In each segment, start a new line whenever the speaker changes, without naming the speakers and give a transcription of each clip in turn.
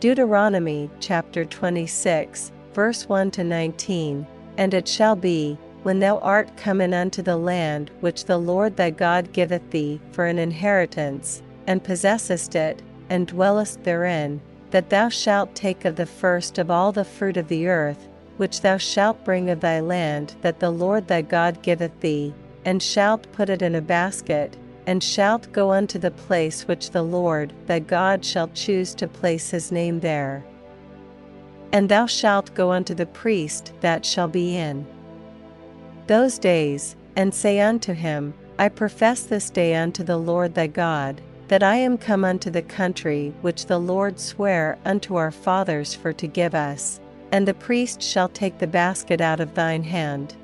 Deuteronomy chapter 26, verse 1 to 19 And it shall be, when thou art come in unto the land which the Lord thy God giveth thee for an inheritance, and possessest it, and dwellest therein, that thou shalt take of the first of all the fruit of the earth, which thou shalt bring of thy land that the Lord thy God giveth thee, and shalt put it in a basket, and shalt go unto the place which the Lord thy God shall choose to place his name there. And thou shalt go unto the priest that shall be in those days, and say unto him, I profess this day unto the Lord thy God, that I am come unto the country which the Lord sware unto our fathers for to give us, and the priest shall take the basket out of thine hand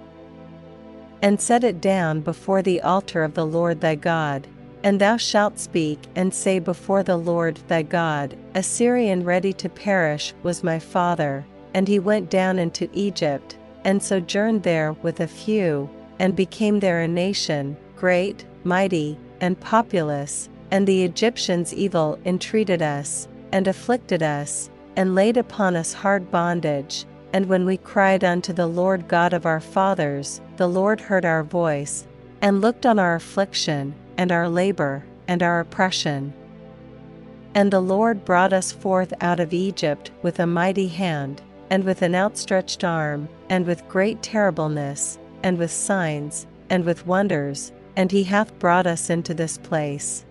and set it down before the altar of the Lord thy God. And thou shalt speak and say before the Lord thy God, A Syrian ready to perish was my father, and he went down into Egypt, and sojourned there with a few, and became there a nation, great, mighty, and populous, and the Egyptians evil entreated us, and afflicted us, and laid upon us hard bondage, and when we cried unto the Lord God of our fathers, the Lord heard our voice, and looked on our affliction, and our labor, and our oppression. And the Lord brought us forth out of Egypt with a mighty hand, and with an outstretched arm, and with great terribleness, and with signs, and with wonders, and he hath brought us into this place.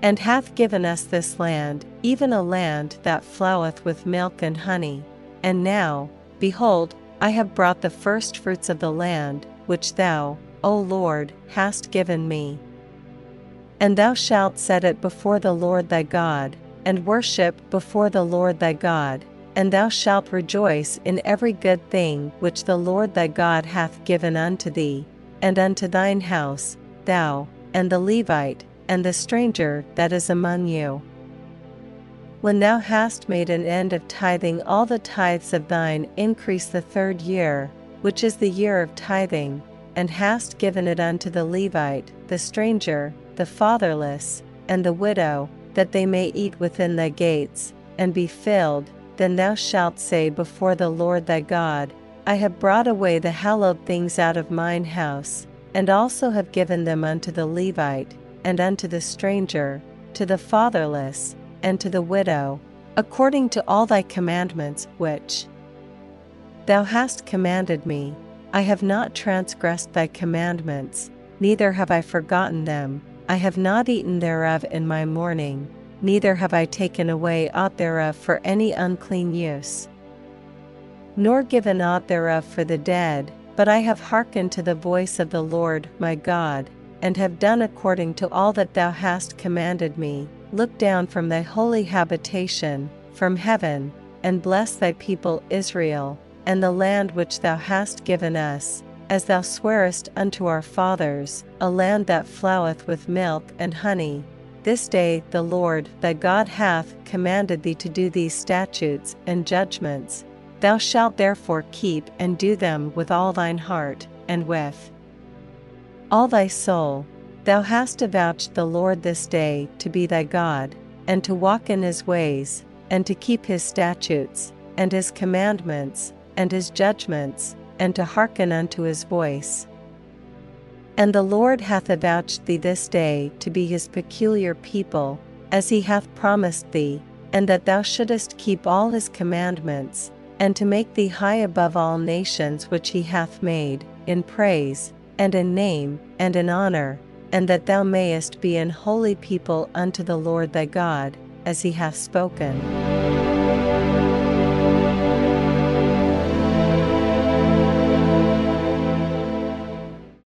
And hath given us this land, even a land that floweth with milk and honey and now, behold, I have brought the firstfruits of the land, which thou, O Lord, hast given me. And thou shalt set it before the Lord thy God, and worship before the Lord thy God, and thou shalt rejoice in every good thing which the Lord thy God hath given unto thee, and unto thine house, thou, and the Levite, and the stranger that is among you. When thou hast made an end of tithing all the tithes of thine increase the third year, which is the year of tithing, and hast given it unto the Levite, the stranger, the fatherless, and the widow, that they may eat within thy gates, and be filled, then thou shalt say before the Lord thy God, I have brought away the hallowed things out of mine house, and also have given them unto the Levite, and unto the stranger, to the fatherless, and to the widow, according to all thy commandments which thou hast commanded me. I have not transgressed thy commandments, neither have I forgotten them. I have not eaten thereof in my mourning, neither have I taken away aught thereof for any unclean use. Nor given aught thereof for the dead, but I have hearkened to the voice of the Lord my God, and have done according to all that thou hast commanded me. Look down from thy holy habitation, from heaven, and bless thy people Israel, and the land which thou hast given us, as thou swarest unto our fathers, a land that floweth with milk and honey. This day the Lord thy God hath commanded thee to do these statutes and judgments. Thou shalt therefore keep and do them with all thine heart, and with all thy soul, Thou hast avouched the Lord this day to be thy God, and to walk in his ways, and to keep his statutes, and his commandments, and his judgments, and to hearken unto his voice. And the Lord hath avouched thee this day to be his peculiar people, as he hath promised thee, and that thou shouldest keep all his commandments, and to make thee high above all nations which he hath made, in praise, and in name, and in honor, and that thou mayest be an holy people unto the Lord thy God, as he hath spoken.